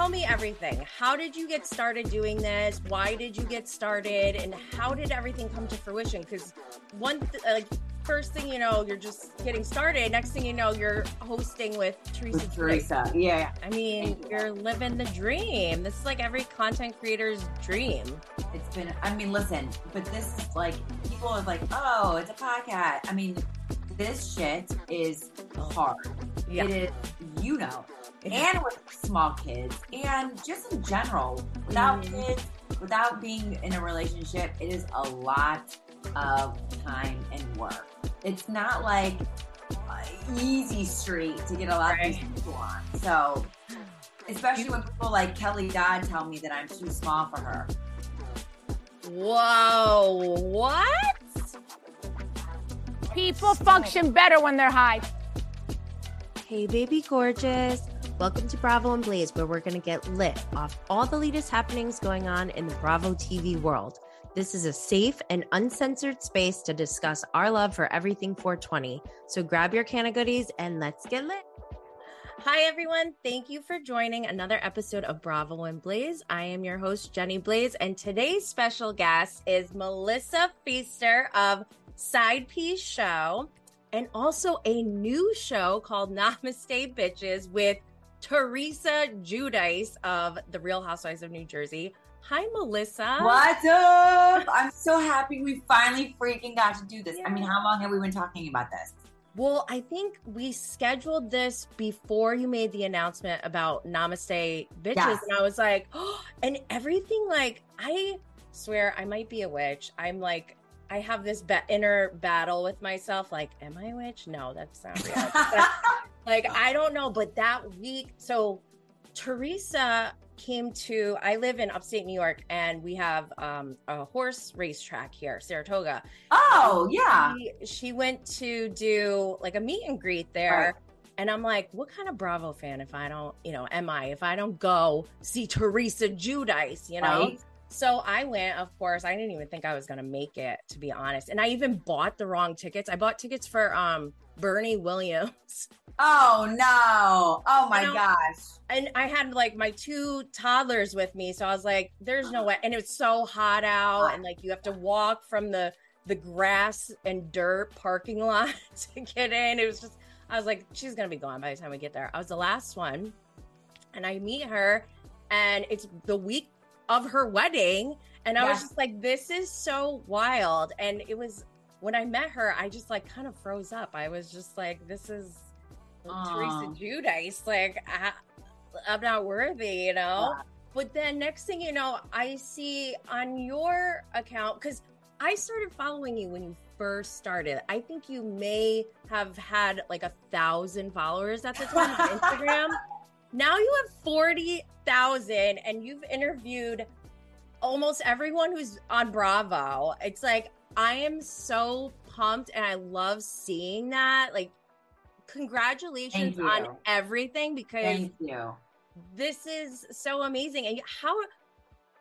tell me everything. How did you get started doing this? Why did you get started? And how did everything come to fruition? Because one, th- like, first thing you know, you're just getting started. Next thing you know, you're hosting with Teresa. With Teresa, yeah. I mean, you're living the dream. This is like every content creator's dream. It's been, I mean, listen, but this is like, people are like, oh, it's a podcast. I mean, this shit is hard. Yeah. It is, you know, and with small kids, and just in general, without Mhm. kids, without being in a relationship, it is a lot of time and work. It's not like easy street to get a lot of these people on. So, especially when people like Kelly Dodd tell me that I'm too small for her. Whoa, what? People function better when they're high. Hey, baby gorgeous. Welcome to Bravo and Blaze, where we're going to get lit off all the latest happenings going on in the Bravo TV world. This is a safe and uncensored space to discuss our love for everything 420. So grab your can of goodies and let's get lit. Hi, everyone. Thank you for joining another episode of Bravo and Blaze. I am your host, Jenny Blaze, and today's special guest is Melissa Pfeister of Side Piece Show and also a new show called Namaste Bitches with Teresa Giudice of The Real Housewives of New Jersey. Hi, Melissa. What's up? I'm so happy we finally freaking got to do this. I mean, how long have we been talking about this? Well, I think we scheduled this before you made the announcement about Namaste Bitches. Yes. And I was like, oh, and everything, like, I swear I might be a witch. I'm like, I have this ba- inner battle with myself. Like, am I a witch? No, that's not real. But, like, I don't know. But that week, so Teresa came to, I live in upstate New York and we have um, a horse racetrack here, Saratoga oh, yeah. she, she went to do like a meet and greet there. Right. And I'm like, what kind of Bravo fan if I don't, you know, am I if I don't go see Teresa Giudice, you know? Right. So I went, of course. I didn't even think I was gonna make it, to be honest. And I even bought the wrong tickets. I bought tickets for um Bernie Williams. Oh, no. Oh, my know, gosh. And I had like my two toddlers with me. So I was like, there's no way. And it was so hot out, and like you have to walk from the the grass and dirt parking lot to get in. It was just I was like, she's gonna be gone by the time we get there. I was the last one, and I meet her, and it's the week of her wedding, and I was just like, this is so wild. And it was when I met her, I just like kind of froze up. I was just like, this is Aw. Teresa Giudice. Like, I, I'm not worthy, you know? Yeah. But then next thing you know, I see on your account, because I started following you when you first started. I think you may have had like a thousand followers at the time on Instagram. Now you have 40,000 and you've interviewed almost everyone who's on Bravo. It's like, I am so pumped and I love seeing that. Like, congratulations on everything because Thank you. this is so amazing. And how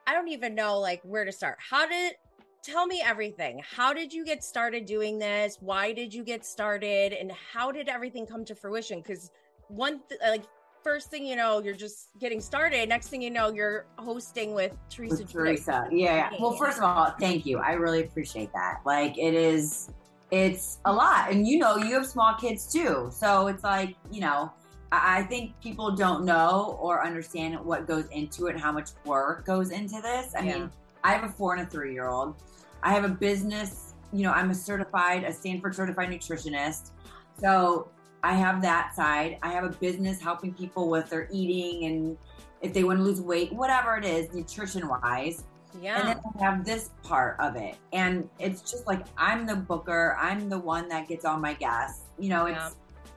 i don't even know like where to start. How did tell me everything. How did you get started doing this? Why did you get started? And how did everything come to fruition? Because one th- like first thing you know you're just getting started next thing you know you're hosting with teresa With Teresa. Yeah. Well, first of all, thank you. I really appreciate that. Like, it is, it's a lot. And you know, you have small kids too. So it's like, you know, I I think people don't know or understand what goes into it, how much work goes into this. I Yeah. mean, I have a four and a three year old. I have a business, you know, I'm a certified, a Stanford certified nutritionist. So I have that side. I have a business helping people with their eating and if they want to lose weight, whatever it is, nutrition wise. yeah And then I have this part of it. And it's just like I'm the booker, I'm the one that gets all my guests. You know, it's Yeah.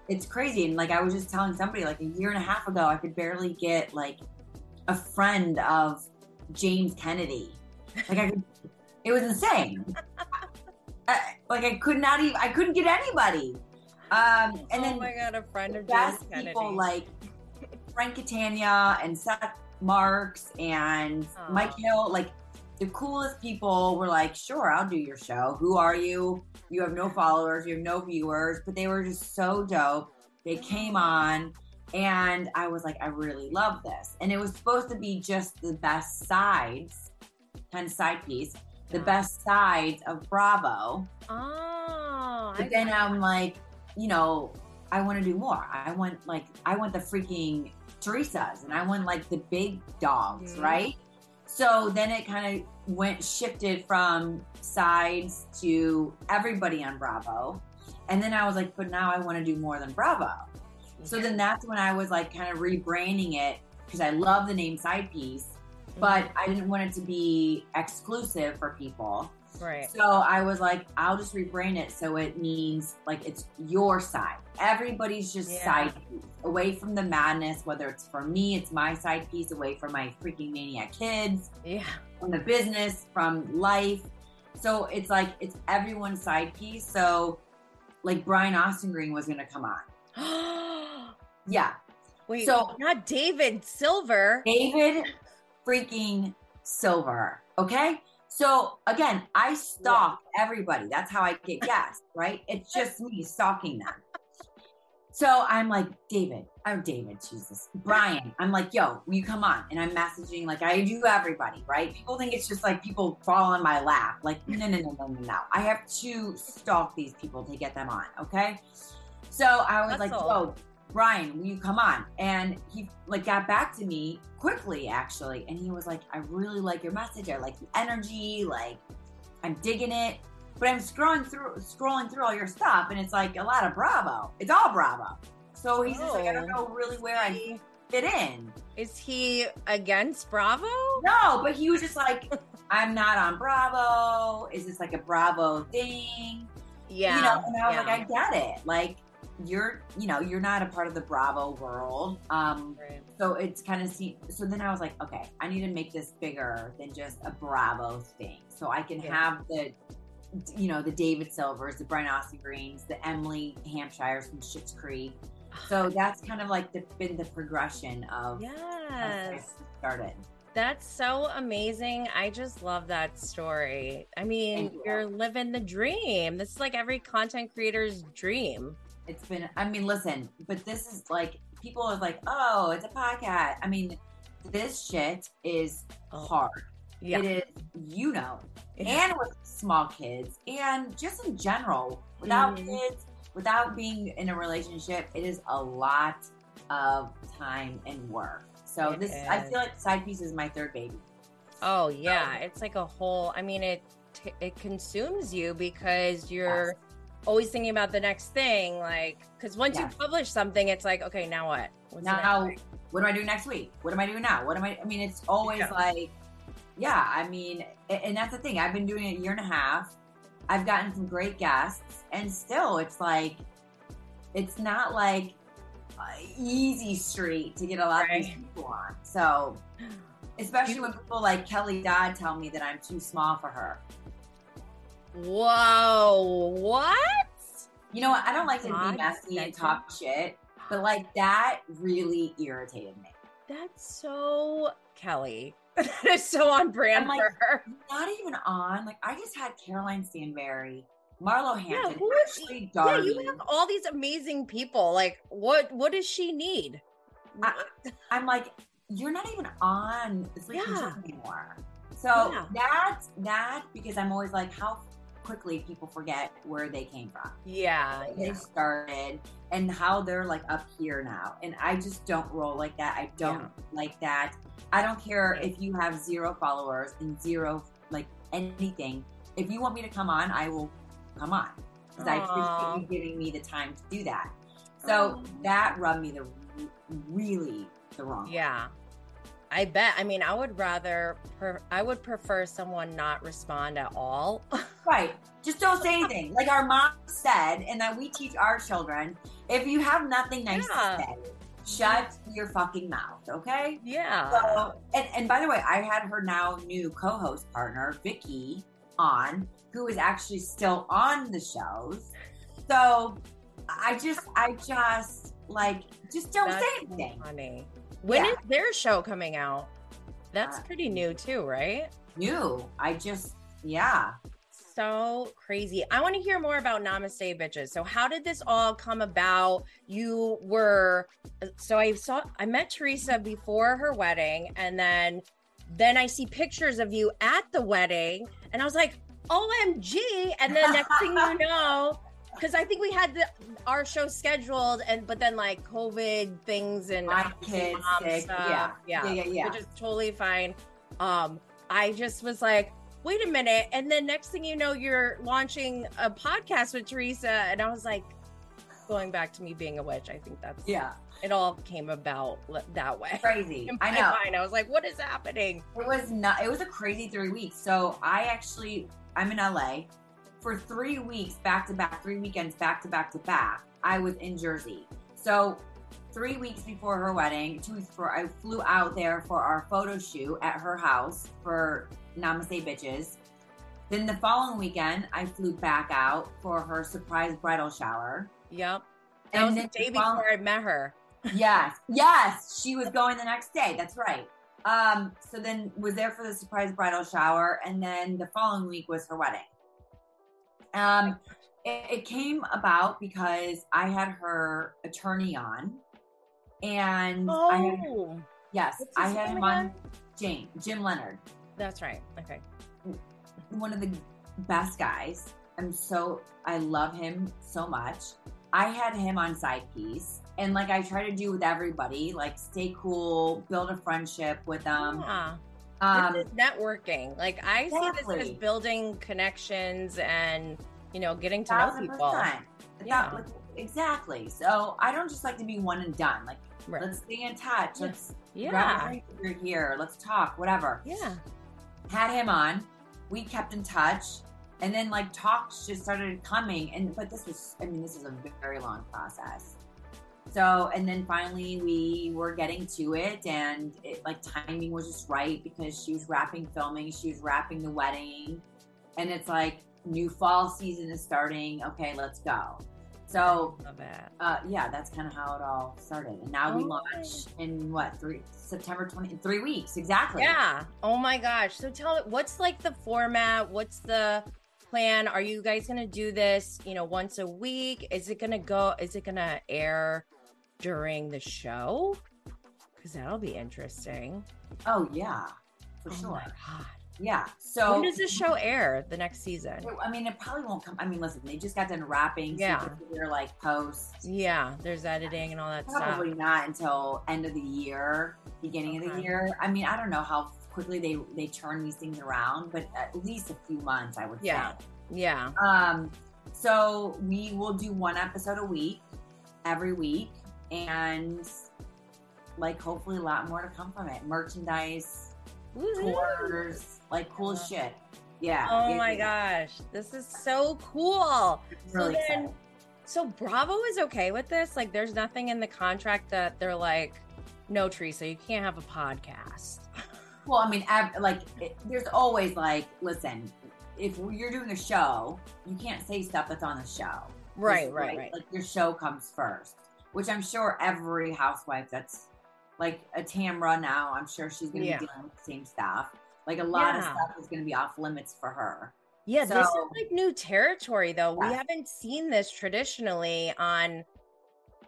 it's crazy. And like I was just telling somebody like a year and a half ago, I could barely get like a friend of James Kennedy. Like I could it was insane. I, like I could not even I couldn't get anybody. Um and oh then my god a friend of James Kennedy. people like Frank Catania and Seth Marks and Aw. Mike Hill, like the coolest people were like, sure, I'll do your show. Who are you? You have no followers, you have no viewers, but they were just so dope. They came on And I was like, I really love this. And it was supposed to be just the best sides, kind of side piece, the best sides of Bravo. Oh, But I then I'm like, you know, I want to do more. I want like I want the freaking Teresa's and I want like the big dogs, Mhm. right? So then it kind of went shifted from sides to everybody on Bravo. And then I was like, but now I want to do more than Bravo. So then that's when I was like kind of rebranding it because I love the name side piece, but I didn't want it to be exclusive for people. Right. So I was like, I'll just rebrand it so it means like it's your side. Everybody's just Yeah. side piece. Away from the madness, whether it's for me, it's my side piece, away from my freaking maniac kids, Yeah. from the business, from life. So it's like it's everyone's side piece. So like Brian Austin Green was gonna come on. Yeah. Wait, So- not David Silver. David freaking Silver. Okay. So again, I stalk everybody. That's how I get guests, right? It's just me stalking them. So I'm like, David, I'm David, Jesus. Brian, I'm like, yo, will you come on? And I'm messaging like I do everybody, right? People think it's just like people fall on my lap. Like, no, no, no, no, no, no. I have to stalk these people to get them on, okay? So I was like, yo, Brian, will you come on? And he like got back to me quickly, actually, and he was like, I really like your message. I like the energy. Like, I'm digging it. But I'm scrolling through, scrolling through all your stuff, and it's like a lot of Bravo. It's all Bravo. So he's just like, I don't oh. know really where I fit in. Is he against Bravo? No, but he was just like, I'm not on Bravo. Is this like a Bravo thing? Yeah. you know, and I was yeah. like, I get it. Like, you're, you know, you're not a part of the Bravo world. Um, Right. so it's kind of see. So then I was like, okay, I need to make this bigger than just a Bravo thing. So I can Yeah. have the, you know, the David Silvers, the Brian Austin Greens, the Emily Hampshires from Schitt's Creek. So that's kind of like the, been the progression of of Yes. started. That's so amazing. I just love that story. I mean, you. you're living the dream. This is like every content creator's dream. It's been, I mean, listen, but this is like, people are like, oh, it's a podcast. I mean, this shit is hard. Yeah. It is, you know, Yeah. and with small kids, and just in general, without Mhm. kids, without being in a relationship, it is a lot of time and work. So It this, I feel like side piece is my third baby. Oh yeah, it's like a whole. I mean, it it consumes you because you're always thinking about the next thing. Like, because once Yes. you publish something, it's like, okay, now what? What's now, what am I doing next week? What am I doing now? What am I? I mean, it's always Yeah. like, yeah. I mean, and that's the thing. I've been doing it a year and a half. I've gotten some great guests, and still, it's like, it's not like easy street to get a lot of these people on. So, especially when people like Kelly Dodd tell me that I'm too small for her. Whoa, what? You know what? I don't like to God, be messy and talk shit, but like that really irritated me. That's so Kelly. that is so on brand like, for her. not even on. Like I just had Caroline Stanbury, Marlo Hampton, yeah, who is- Ashley Yeah, you have all these amazing people. Like, what what does she need? I- I'm like, you're not even on Yeah. anymore. So Yeah. that's that because I'm always like, how quickly people forget where they came from. yeah, they yeah. started and how they're like up here now. And I just don't roll like that. I don't Yeah. like that. I don't care if you have zero followers and zero like anything. If you want me to come on, I will come on because I appreciate you giving me the time to do that. So Aw. that rubbed me the really the wrong. way. I bet. I mean, I would rather, per- I would prefer someone not respond at all. Right. Just don't say anything. Like our mom said, and that we teach our children, if you have nothing nice Yeah. to say, shut your fucking mouth, okay? yeah. So, and, and by the way, I had her now new co-host partner, Vicky, on, who is actually still on the shows. So I just, I just like, just don't That's say anything. funny. When is Yeah. their show coming out? That's Uh, pretty new too, right? New. I just, yeah. so crazy. I want to hear more about Namaste Bitches. So, how did this all come about? You were, so I saw, I met Teresa before her wedding, and then, then I see pictures of you at the wedding, and I was like, OMG. And then next thing you know, because I think we had the, our show scheduled, and but then like COVID things and My kids sick. Yeah. yeah, Yeah, yeah, yeah. which is totally fine. Um, I just was like, wait a minute, and then next thing you know, you're launching a podcast with Teresa, and I was like, going back to me being a witch. I think that's Yeah. It all came about that way. Crazy. I know. mind, I was like, what is happening? It was not. It was a crazy three weeks. So I actually, I'm in LA for three weeks, back to back, three weekends, back to back to back. I was in Jersey. So three weeks before her wedding, two weeks before, I flew out there for our photo shoot at her house for Namaste Bitches. Then the following weekend, I flew back out for her surprise bridal shower. Yep. That was the day follow- before I met her. yes, yes, she was going the next day. That's right. Um, so then was there for the surprise bridal shower, and then the following week was her wedding. Um, it, it came about because I had her attorney on, and I had, Oh, yes, I had him on? Jane Jim Leonard, that's right. Okay. one of the best guys. I'm so I love him so much. I had him on side piece. And like I try to do with everybody, like stay cool, build a friendship with them. yeah. Um, networking. Like I see this as building connections and you know getting to know people. Yeah. That- like, exactly. So I don't just like to be one and done. Like Right. let's stay in touch. Let's Yeah. you're here. Let's talk. Whatever. Yeah. had him on. We kept in touch, and then like talks just started coming. And but this was, I mean, this is a very long process. So and then finally we were getting to it, and it like timing was just right because she was wrapping filming, she was wrapping the wedding, and it's like new fall season is starting. Okay, let's go. So uh, yeah, that's kind of how it all started. And now we Oh. launch in what three September twenty three weeks exactly. Yeah. Oh my gosh. So tell it what's like the format? What's the plan? Are you guys gonna do this, you know, once a week? Is it gonna go is it gonna air during the show? Because that'll be interesting. Oh yeah, for oh sure. Yeah. So when does this show air the next season? I mean, it probably won't come. I mean, listen, they just got done wrapping. Yeah. So they're like post. Yeah, there's editing and all that stuff. Probably stuff. not until end of the year, beginning of the year. I mean, I don't know how quickly they they turn these things around, but at least a few months, I would Yeah. say. Yeah. Um, so we will do one episode a week, every week, and like hopefully a lot more to come from it. Merchandise, Woohoo. tours, like cool Yeah. shit. Yeah. Oh yeah, my yeah. gosh, this is so cool. Really so excited. then, so Bravo is okay with this? Like, there's nothing in the contract that they're like, no, Teresa, you can't have a podcast. Well, I mean, like, it, there's always like, listen, if you're doing a show, you can't say stuff that's on the show. Right, right, like- right. Like your show comes first, which I'm sure every housewife that's like a Tamra now, I'm sure she's going to Yeah. be dealing with the same stuff. Like a lot of stuff is going to be off limits for her. Yeah, this is like new territory, though. We haven't seen this traditionally on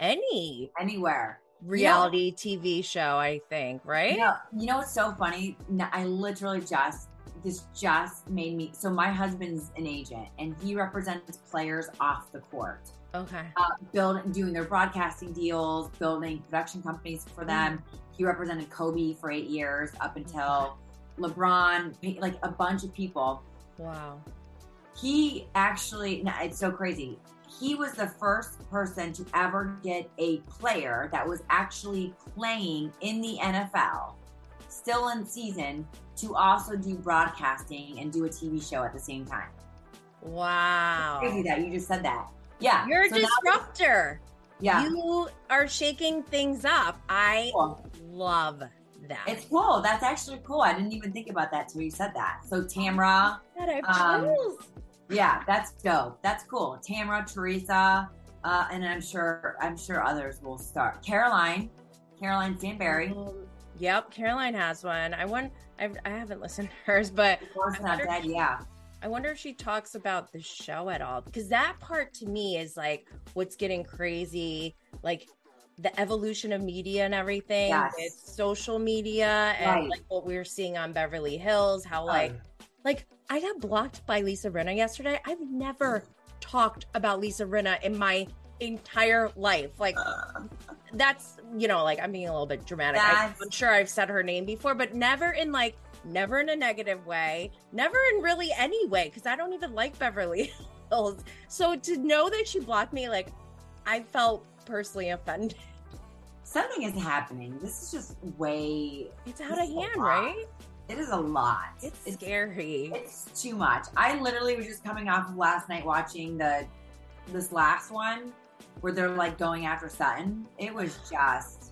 any Anywhere. reality TV show, I think, right? You know, you know what's so funny? I literally just this just made me. So my husband's an agent, and he represents players off the court. Okay. uh, building, doing their broadcasting deals, building production companies for them. He represented Kobe for eight years up until LeBron, like a bunch of people. Wow. He actually, no, it's so crazy. He was the first person to ever get a player that was actually playing in the NFL, still in season, to also do broadcasting and do a TV show at the same time. Wow. Crazy that you just said that. Yeah. You're a so disruptor. yeah. You are shaking things up. I Cool. love that. It's cool. That's actually cool. I didn't even think about that till you said that. So Tamra, I have um, yeah, that's dope. That's cool. Tamra, Teresa, uh, and I'm sure I'm sure others will start. Caroline, Caroline Stanbury. Um, Yep, Caroline has one. I want. I've, I haven't listened to hers, but Of course not dead. Yeah, I wonder if she talks about the show at all because that part to me is like what's getting crazy, like the evolution of media and everything Yes. with social media and Right. like what we were seeing on Beverly Hills, how uh. like like I got blocked by Lisa Rinna yesterday. I've never talked about Lisa Rinna in my entire life. Like uh. that's you know, like I'm being a little bit dramatic. I'm sure I've said her name before, but never in like never in a negative way, never in really any way, because I don't even like Beverly Hills. So to know that she blocked me, like I felt personally offended. Something is happening. This is just way. It's out of hand, right? It is a lot. It's, scary. It's too much. I literally was just coming off of last night watching the this last one where they're like going after Sutton. It was just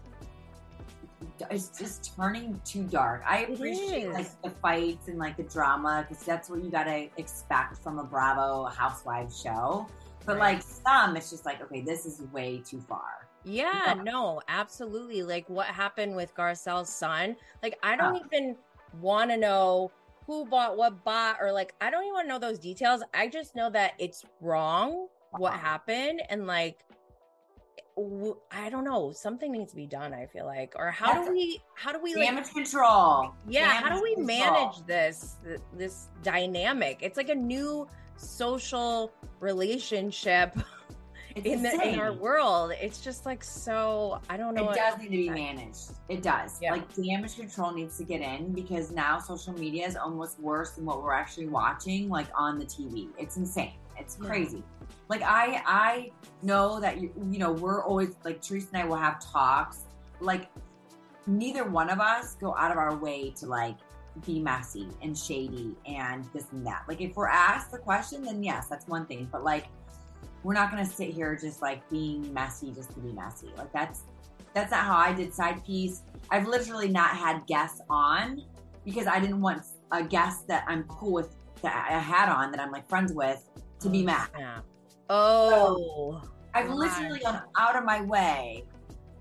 it's just turning too dark. I appreciate like the fights and like the drama because that's what you gotta expect from a Bravo Housewives show. But Right. like some, it's just like okay, this is way too far. Yeah, Yeah. no, absolutely. Like what happened with Garcelle's son. Like I don't Yeah. even want to know who bought what bot or like I don't even want to know those details. I just know that it's wrong what Uh-huh. happened and like I don't know, something needs to be done, I feel like. Or how do we how do we like control. yeah, how do Damage we control. manage this this dynamic? It's like a new social relationship It's in the in our world. It's just like so I don't know It does need to be managed. It does. Yeah. Like damage control needs to get in because now social media is almost worse than what we're actually watching, like on the TV. It's insane. It's Yeah. crazy. Like I, I know that you, you know, we're always like Teresa and I will have talks. Like neither one of us go out of our way to like be messy and shady and this and that. Like if we're asked the question, then yes, that's one thing. But like we're not gonna sit here just like being messy just to be messy. Like that's that's not how I did side piece. I've literally not had guests on because I didn't want a guest that I'm cool with that I had on that I'm like friends with to be Oh, mad. Oh, I've gosh. literally gone out of my way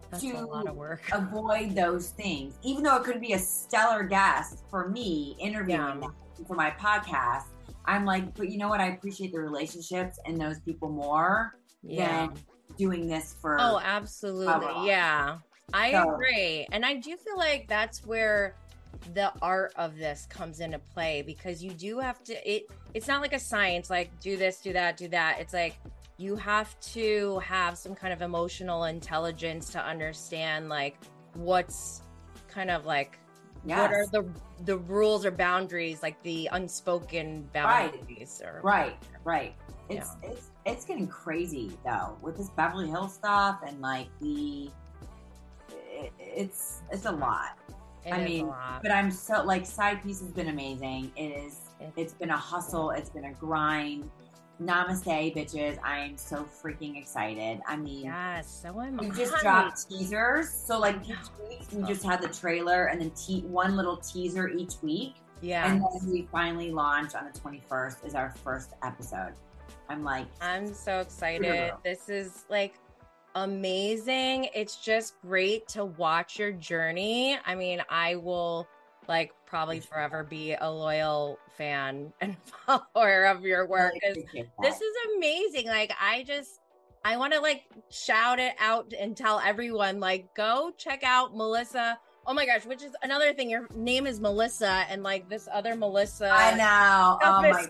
that's to a lot of work. avoid those things, even though it could be a stellar guest for me interviewing Yeah. for my podcast. I'm like, but you know what? I appreciate the relationships and those people more Yeah. than doing this for. Oh, absolutely. Yeah. I So- agree. And I do feel like that's where the art of this comes into play because you do have to it it's not like a science like do this, do that, do that. It's like you have to have some kind of emotional intelligence to understand like what's kind of like what are the the rules or boundaries like the unspoken Right. boundaries or Right, right. It's it's it's getting crazy though with this Beverly Hills stuff and like the it, it's it's a lot. It I mean. But I'm so like side piece has been amazing. It is it's been a hustle, it's been a grind. Namaste, bitches. I am so freaking excited. I mean, yes, so am we just dropped teasers. So like each week we just had the trailer and then te- one little teaser each week. Yeah. And then we finally launch on the 21st is our first episode. I'm like, I'm so excited. This is like amazing. It's just great to watch your journey. I mean, I will like probably forever be a loyal fan and follower of your work. really. This is amazing. Like, I just, I want to like shout it out and tell everyone, like, go check out Melissa. Oh my gosh, which is another thing. Your name is Melissa, and like this other Melissa. I know. Oh my is-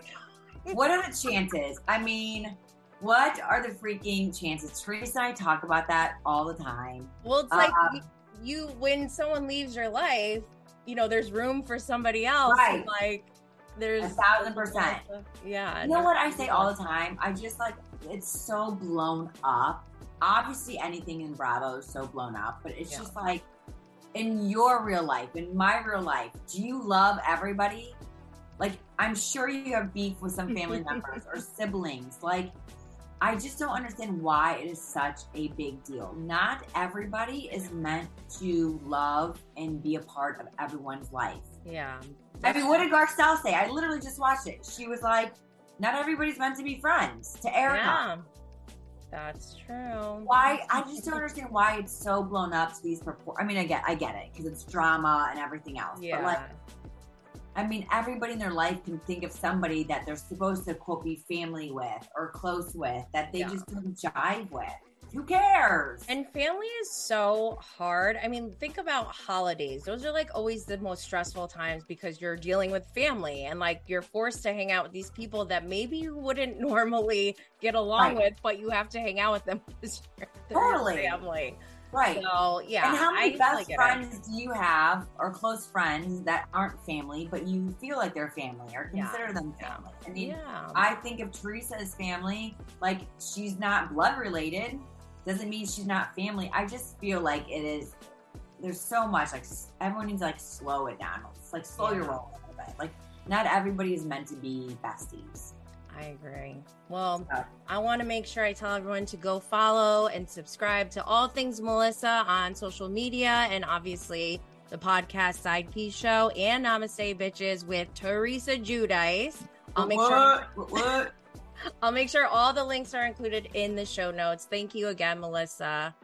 what are the chances? I mean, what are the freaking chances? Teresa and I talk about that all the time. Well, it's like Um, you, you when someone leaves your life, you know, there's room for somebody else. Right. Like there's A thousand percent. Yeah. You know what I say all the time? I just like it's so blown up. Obviously, anything in Bravo is so blown up, but it's Yeah. just like in your real life, in my real life, do you love everybody? Like, I'm sure you have beef with some family members or siblings. Like, I just don't understand why it is such a big deal. Not everybody is meant to love and be a part of everyone's life. Yeah. I mean, what did Garcelle say? I literally just watched it. She was like, "Not everybody's meant to be friends." To Erika, Yeah. That's true. why? I just don't understand why it's so blown up to these purport. I mean, I get, I get it because it's drama and everything else. Yeah. But like, I mean, everybody in their life can think of somebody that they're supposed to quote be family with or close with that they Yeah. just don't jive with. Who cares? And family is so hard. I mean, think about holidays. Those are like always the most stressful times because you're dealing with family and like you're forced to hang out with these people that maybe you wouldn't normally get along Right. with, but you have to hang out with them because you're Totally. family. Right. So yeah. and how many I best totally get it. friends do you have or close friends that aren't family, but you feel like they're family or Yeah. consider them family? I mean, Yeah. I think of Teresa as family, like she's not blood related, doesn't mean she's not family. I just feel like it is. There's so much like everyone needs to like slow it down. It's like slow your roll a little bit. Like not everybody is meant to be besties. I agree. Well, So- I want to make sure I tell everyone to go follow and subscribe to all things Melissa on social media and obviously the podcast Side Piece Show and Namaste Bitches with Teresa Giudice. I'll make sure what, what? I'll make sure all the links are included in the show notes. Thank you again, Melissa.